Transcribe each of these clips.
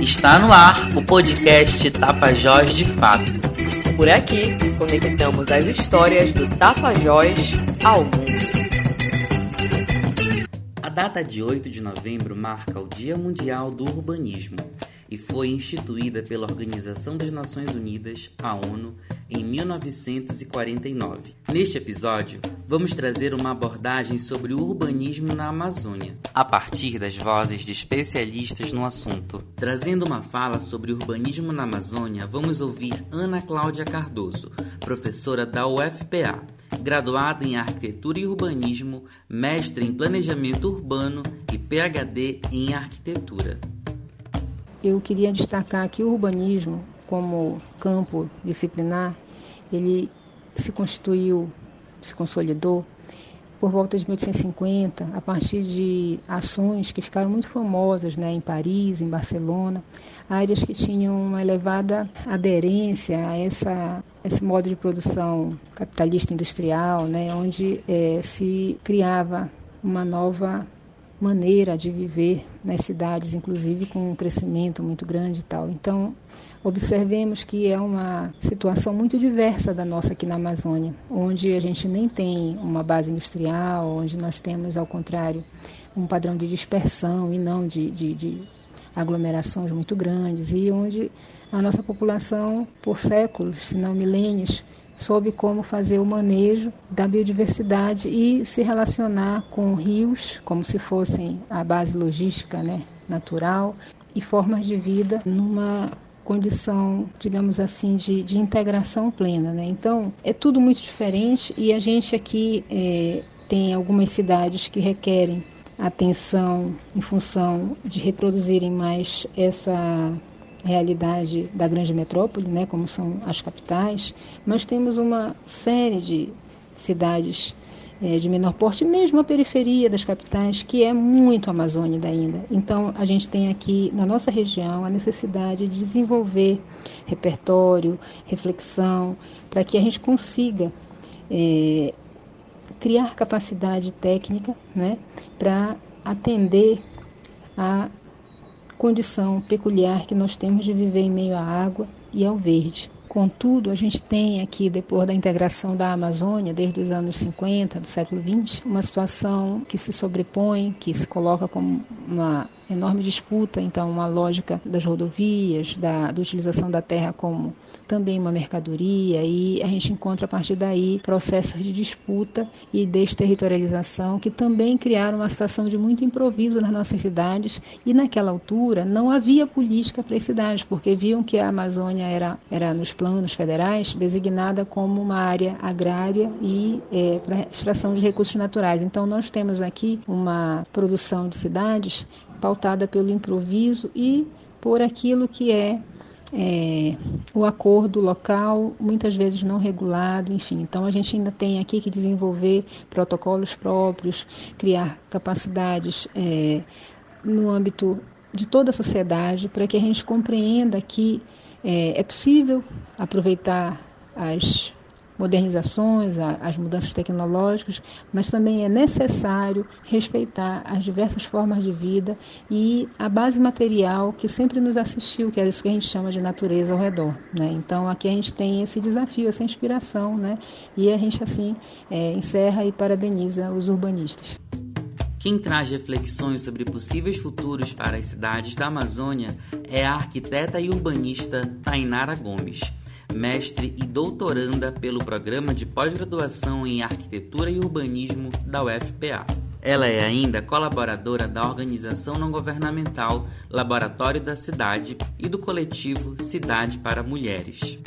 Está no ar o podcast Tapajós de Fato. Por aqui, conectamos as histórias do Tapajós ao mundo. A data de 8 de novembro marca o Dia Mundial do Urbanismo e foi instituída pela Organização das Nações Unidas, a ONU, em 1949. Neste episódio, vamos trazer uma abordagem sobre o urbanismo na Amazônia, a partir das vozes de especialistas no assunto. Trazendo uma fala sobre urbanismo na Amazônia, vamos ouvir Ana Cláudia Cardoso, professora da UFPA, graduada em Arquitetura e Urbanismo, mestre em Planejamento Urbano e PhD em Arquitetura. Eu queria destacar que o urbanismo, como campo disciplinar, ele se constituiu, se consolidou por volta de 1850, a partir de ações que ficaram muito famosas né, em Paris, em Barcelona, áreas que tinham uma elevada aderência a essa, esse modo de produção capitalista industrial, né, onde é, se criava uma nova maneira de viver nas cidades, inclusive com um crescimento muito grande e tal. Então, observemos que é uma situação muito diversa da nossa aqui na Amazônia, onde a gente nem tem uma base industrial, onde nós temos, ao contrário, um padrão de dispersão e não de, de, de aglomerações muito grandes, e onde a nossa população, por séculos, se não milênios, soube como fazer o manejo da biodiversidade e se relacionar com rios como se fossem a base logística né, natural e formas de vida numa condição, digamos assim, de, de integração plena. Né? Então, é tudo muito diferente e a gente aqui é, tem algumas cidades que requerem atenção em função de reproduzirem mais essa realidade da grande metrópole, né, como são as capitais, mas temos uma série de cidades é, de menor porte, mesmo a periferia das capitais, que é muito amazônida ainda. Então, a gente tem aqui na nossa região a necessidade de desenvolver repertório, reflexão, para que a gente consiga é, criar capacidade técnica né, para atender a condição peculiar que nós temos de viver em meio à água e ao verde. Contudo, a gente tem aqui, depois da integração da Amazônia, desde os anos 50 do século XX, uma situação que se sobrepõe, que se coloca como uma enorme disputa, então, uma lógica das rodovias, da, da utilização da terra como também uma mercadoria, e a gente encontra a partir daí processos de disputa e desterritorialização que também criaram uma situação de muito improviso nas nossas cidades, e naquela altura não havia política para as cidades, porque viam que a Amazônia era, era nos planos federais designada como uma área agrária e é, para extração de recursos naturais. Então, nós temos aqui uma produção de cidades pautada pelo improviso e por aquilo que é, é, o acordo local, muitas vezes não regulado, enfim. Então a gente ainda tem aqui que desenvolver protocolos próprios, criar capacidades é, no âmbito de toda a sociedade para que a gente compreenda que é, é possível aproveitar as modernizações, as mudanças tecnológicas, mas também é necessário respeitar as diversas formas de vida e a base material que sempre nos assistiu, que é isso que a gente chama de natureza ao redor. Né? Então aqui a gente tem esse desafio, essa inspiração, né? e a gente assim é, encerra e parabeniza os urbanistas. Quem traz reflexões sobre possíveis futuros para as cidades da Amazônia é a arquiteta e urbanista Tainara Gomes mestre e doutoranda pelo programa de pós-graduação em Arquitetura e Urbanismo da UFPA. Ela é ainda colaboradora da organização não governamental Laboratório da Cidade e do coletivo Cidade para Mulheres.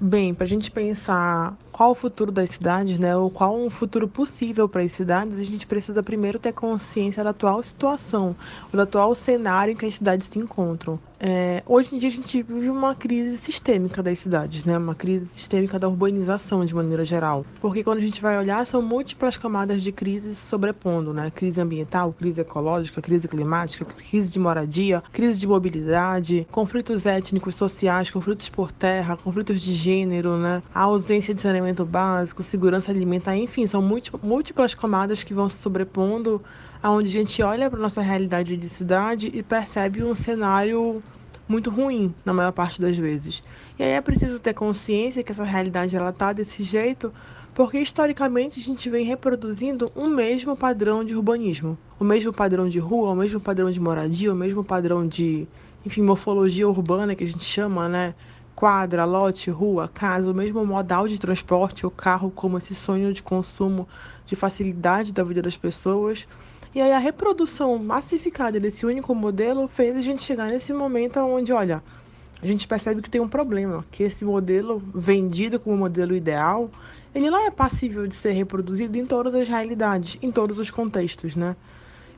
Bem, para a gente pensar qual o futuro das cidades, né, ou qual um futuro possível para as cidades, a gente precisa primeiro ter consciência da atual situação, do atual cenário em que as cidades se encontram. É, hoje em dia a gente vive uma crise sistêmica das cidades, né? uma crise sistêmica da urbanização de maneira geral. Porque quando a gente vai olhar, são múltiplas camadas de crises se sobrepondo, né? Crise ambiental, crise ecológica, crise climática, crise de moradia, crise de mobilidade, conflitos étnicos, sociais, conflitos por terra, conflitos de gênero, né? A ausência de saneamento básico, segurança alimentar, enfim, são múltiplas camadas que vão se sobrepondo onde a gente olha para nossa realidade de cidade e percebe um cenário muito ruim na maior parte das vezes. E aí é preciso ter consciência que essa realidade ela tá desse jeito, porque historicamente a gente vem reproduzindo um mesmo padrão de urbanismo, o mesmo padrão de rua, o mesmo padrão de moradia, o mesmo padrão de, enfim, morfologia urbana que a gente chama, né? Quadra, lote, rua, casa, o mesmo modal de transporte, o carro como esse sonho de consumo, de facilidade da vida das pessoas. E aí a reprodução massificada desse único modelo fez a gente chegar nesse momento onde, olha, a gente percebe que tem um problema, que esse modelo vendido como modelo ideal, ele não é passível de ser reproduzido em todas as realidades, em todos os contextos, né?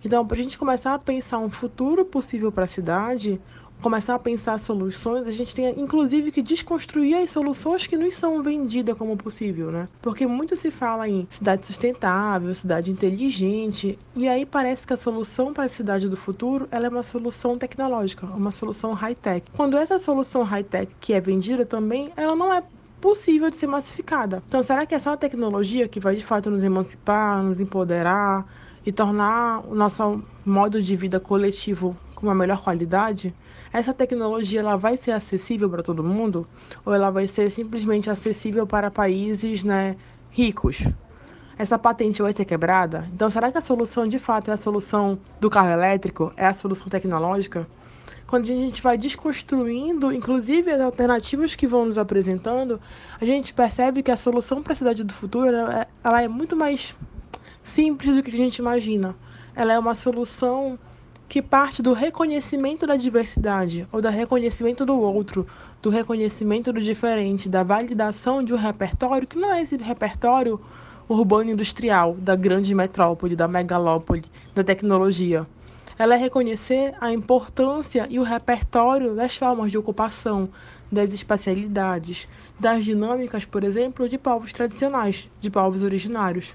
Então, para a gente começar a pensar um futuro possível para a cidade, começar a pensar soluções, a gente tem inclusive que desconstruir as soluções que nos são vendidas como possível, né? Porque muito se fala em cidade sustentável, cidade inteligente, e aí parece que a solução para a cidade do futuro, ela é uma solução tecnológica, uma solução high-tech. Quando essa solução high-tech que é vendida também, ela não é possível de ser massificada. Então, será que é só a tecnologia que vai de fato nos emancipar, nos empoderar e tornar o nosso modo de vida coletivo com uma melhor qualidade? Essa tecnologia ela vai ser acessível para todo mundo ou ela vai ser simplesmente acessível para países né, ricos? Essa patente vai ser quebrada? Então, será que a solução de fato é a solução do carro elétrico? É a solução tecnológica? Quando a gente vai desconstruindo, inclusive as alternativas que vão nos apresentando, a gente percebe que a solução para a cidade do futuro é, ela é muito mais simples do que a gente imagina. Ela é uma solução que parte do reconhecimento da diversidade ou do reconhecimento do outro, do reconhecimento do diferente, da validação de um repertório que não é esse repertório urbano industrial da grande metrópole, da megalópole, da tecnologia. Ela é reconhecer a importância e o repertório das formas de ocupação, das espacialidades, das dinâmicas, por exemplo, de povos tradicionais, de povos originários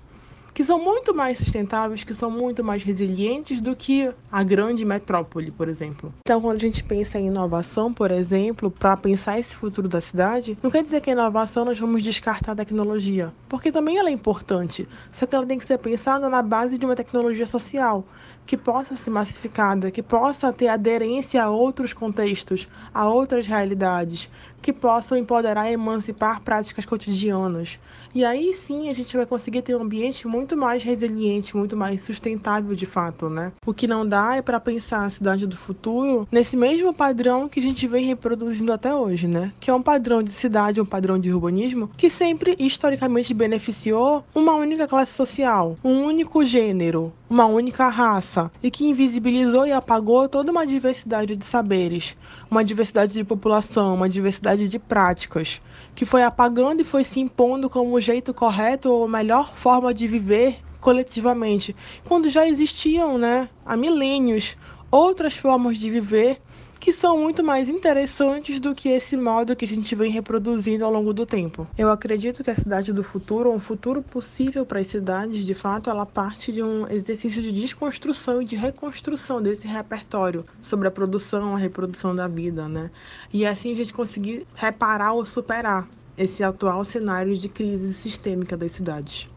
que são muito mais sustentáveis, que são muito mais resilientes do que a grande metrópole, por exemplo. Então, quando a gente pensa em inovação, por exemplo, para pensar esse futuro da cidade, não quer dizer que a inovação nós vamos descartar a tecnologia, porque também ela é importante, só que ela tem que ser pensada na base de uma tecnologia social, que possa ser massificada, que possa ter aderência a outros contextos, a outras realidades, que possam empoderar e emancipar práticas cotidianas. E aí sim a gente vai conseguir ter um ambiente muito mais resiliente, muito mais sustentável de fato, né? O que não dá é para pensar a cidade do futuro nesse mesmo padrão que a gente vem reproduzindo até hoje, né? Que é um padrão de cidade, um padrão de urbanismo que sempre historicamente beneficiou uma única classe social, um único gênero, uma única raça e que invisibilizou e apagou toda uma diversidade de saberes, uma diversidade de população, uma diversidade de práticas, que foi apagando e foi se impondo como o jeito correto ou a melhor forma de viver coletivamente, quando já existiam, né, há milênios, outras formas de viver que são muito mais interessantes do que esse modo que a gente vem reproduzindo ao longo do tempo. Eu acredito que a cidade do futuro, um futuro possível para as cidades, de fato, ela parte de um exercício de desconstrução e de reconstrução desse repertório sobre a produção, a reprodução da vida, né? E assim a gente conseguir reparar ou superar esse atual cenário de crise sistêmica das cidades.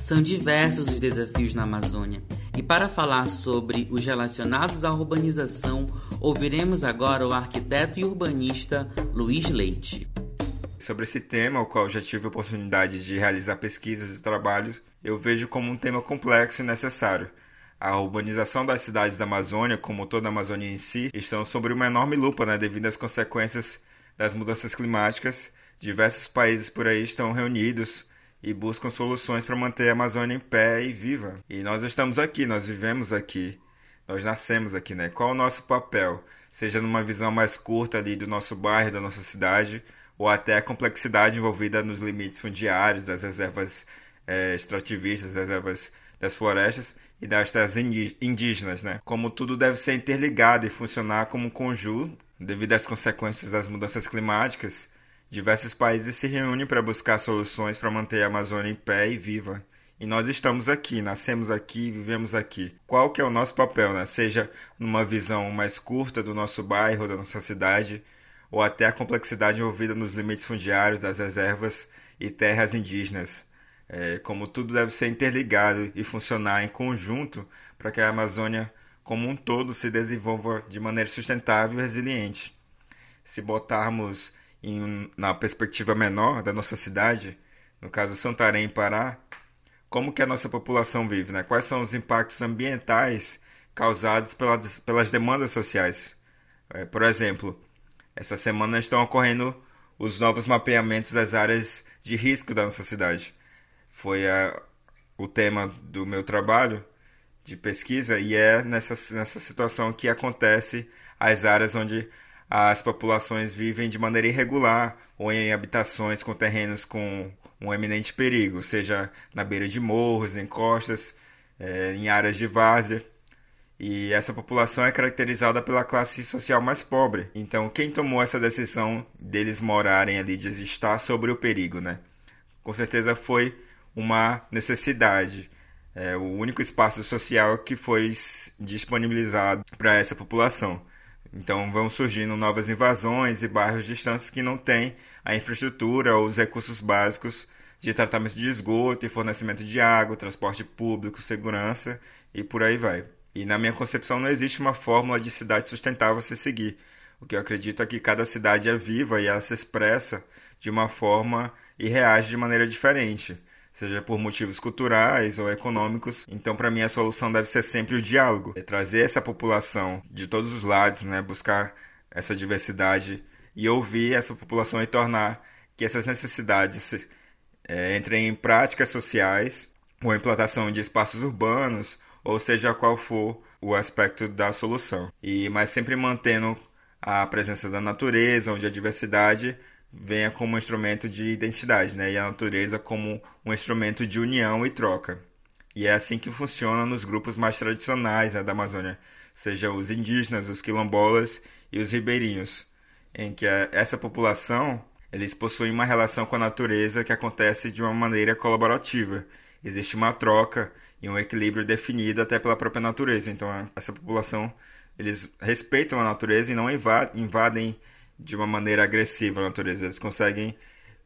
São diversos os desafios na Amazônia e para falar sobre os relacionados à urbanização, ouviremos agora o arquiteto e urbanista Luiz Leite. Sobre esse tema, o qual já tive a oportunidade de realizar pesquisas e trabalhos, eu vejo como um tema complexo e necessário. A urbanização das cidades da Amazônia, como toda a Amazônia em si, estão sob uma enorme lupa né, devido às consequências das mudanças climáticas. Diversos países por aí estão reunidos e buscam soluções para manter a Amazônia em pé e viva. E nós estamos aqui, nós vivemos aqui, nós nascemos aqui, né? Qual o nosso papel? Seja numa visão mais curta ali do nosso bairro, da nossa cidade, ou até a complexidade envolvida nos limites fundiários, das reservas é, extrativistas, das reservas das florestas e das terras indígenas, né? Como tudo deve ser interligado e funcionar como um conjunto devido às consequências das mudanças climáticas Diversos países se reúnem para buscar soluções para manter a Amazônia em pé e viva. E nós estamos aqui, nascemos aqui, vivemos aqui. Qual que é o nosso papel, né? Seja numa visão mais curta do nosso bairro, da nossa cidade, ou até a complexidade envolvida nos limites fundiários das reservas e terras indígenas. é, como tudo deve ser interligado e funcionar em conjunto para que a Amazônia como um todo se desenvolva de maneira sustentável e resiliente. Se botarmos em, na perspectiva menor da nossa cidade, no caso Santarém, Pará, como que a nossa população vive, né? Quais são os impactos ambientais causados pelas, pelas demandas sociais? É, por exemplo, essa semana estão ocorrendo os novos mapeamentos das áreas de risco da nossa cidade. Foi a, o tema do meu trabalho de pesquisa e é nessa, nessa situação que acontece as áreas onde as populações vivem de maneira irregular ou em habitações com terrenos com um eminente perigo, seja na beira de morros, em costas, é, em áreas de várzea. E essa população é caracterizada pela classe social mais pobre. Então, quem tomou essa decisão deles morarem ali, de estar sobre o perigo, né? Com certeza foi uma necessidade é o único espaço social que foi disponibilizado para essa população. Então vão surgindo novas invasões e bairros distantes que não têm a infraestrutura ou os recursos básicos de tratamento de esgoto e fornecimento de água, transporte público, segurança e por aí vai. E na minha concepção não existe uma fórmula de cidade sustentável a se seguir. O que eu acredito é que cada cidade é viva e ela se expressa de uma forma e reage de maneira diferente seja por motivos culturais ou econômicos. Então, para mim, a solução deve ser sempre o diálogo, é trazer essa população de todos os lados, né, buscar essa diversidade e ouvir essa população e tornar que essas necessidades é, entrem em práticas sociais ou implantação de espaços urbanos, ou seja qual for o aspecto da solução. E mas sempre mantendo a presença da natureza, onde a diversidade venha como um instrumento de identidade, né? E a natureza como um instrumento de união e troca. E é assim que funciona nos grupos mais tradicionais né, da Amazônia, seja os indígenas, os quilombolas e os ribeirinhos, em que essa população eles possuem uma relação com a natureza que acontece de uma maneira colaborativa. Existe uma troca e um equilíbrio definido até pela própria natureza. Então essa população eles respeitam a natureza e não invadem de uma maneira agressiva a natureza. Eles conseguem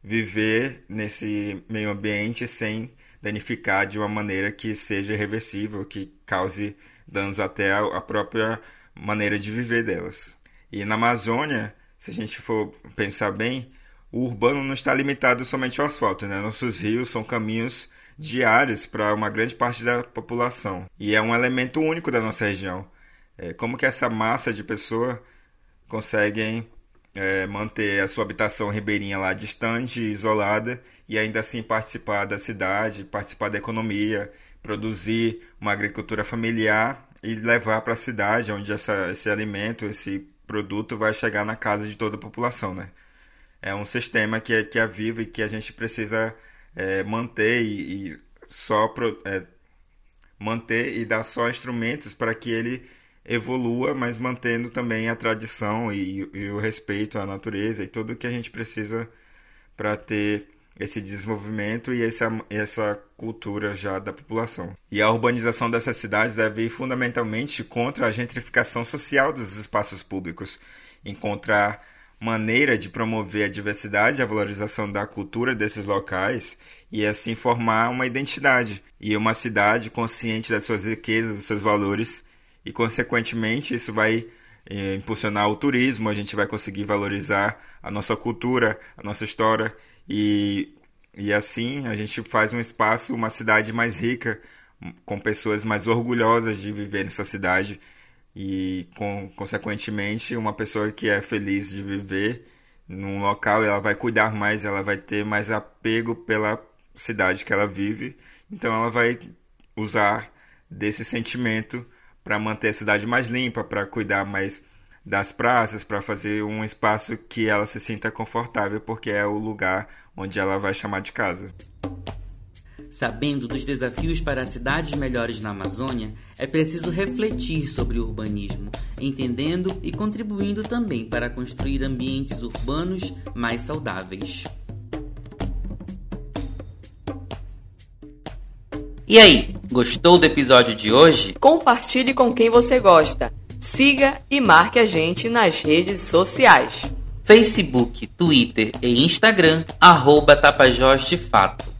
viver nesse meio ambiente sem danificar de uma maneira que seja irreversível, que cause danos até a própria maneira de viver delas. E na Amazônia, se a gente for pensar bem, o urbano não está limitado somente ao asfalto, né? Nossos rios são caminhos diários para uma grande parte da população e é um elemento único da nossa região. É, como que essa massa de pessoas conseguem é, manter a sua habitação ribeirinha lá distante, isolada, e ainda assim participar da cidade, participar da economia, produzir uma agricultura familiar e levar para a cidade, onde essa, esse alimento, esse produto vai chegar na casa de toda a população, né? É um sistema que é, que é vivo e que a gente precisa é, manter e, e só pro, é, manter e dar só instrumentos para que ele evolua, mas mantendo também a tradição e, e o respeito à natureza e tudo que a gente precisa para ter esse desenvolvimento e essa, essa cultura já da população. E a urbanização dessas cidades deve ir fundamentalmente contra a gentrificação social dos espaços públicos, encontrar maneira de promover a diversidade a valorização da cultura desses locais e assim formar uma identidade e uma cidade consciente das suas riquezas, dos seus valores e, consequentemente, isso vai eh, impulsionar o turismo, a gente vai conseguir valorizar a nossa cultura, a nossa história. E, e assim a gente faz um espaço, uma cidade mais rica, com pessoas mais orgulhosas de viver nessa cidade. E, com, consequentemente, uma pessoa que é feliz de viver num local, ela vai cuidar mais, ela vai ter mais apego pela cidade que ela vive, então ela vai usar desse sentimento para manter a cidade mais limpa, para cuidar mais das praças, para fazer um espaço que ela se sinta confortável, porque é o lugar onde ela vai chamar de casa. Sabendo dos desafios para cidades melhores na Amazônia, é preciso refletir sobre o urbanismo, entendendo e contribuindo também para construir ambientes urbanos mais saudáveis. E aí, gostou do episódio de hoje? Compartilhe com quem você gosta. Siga e marque a gente nas redes sociais. Facebook, Twitter e Instagram, arroba Tapajós de Fato.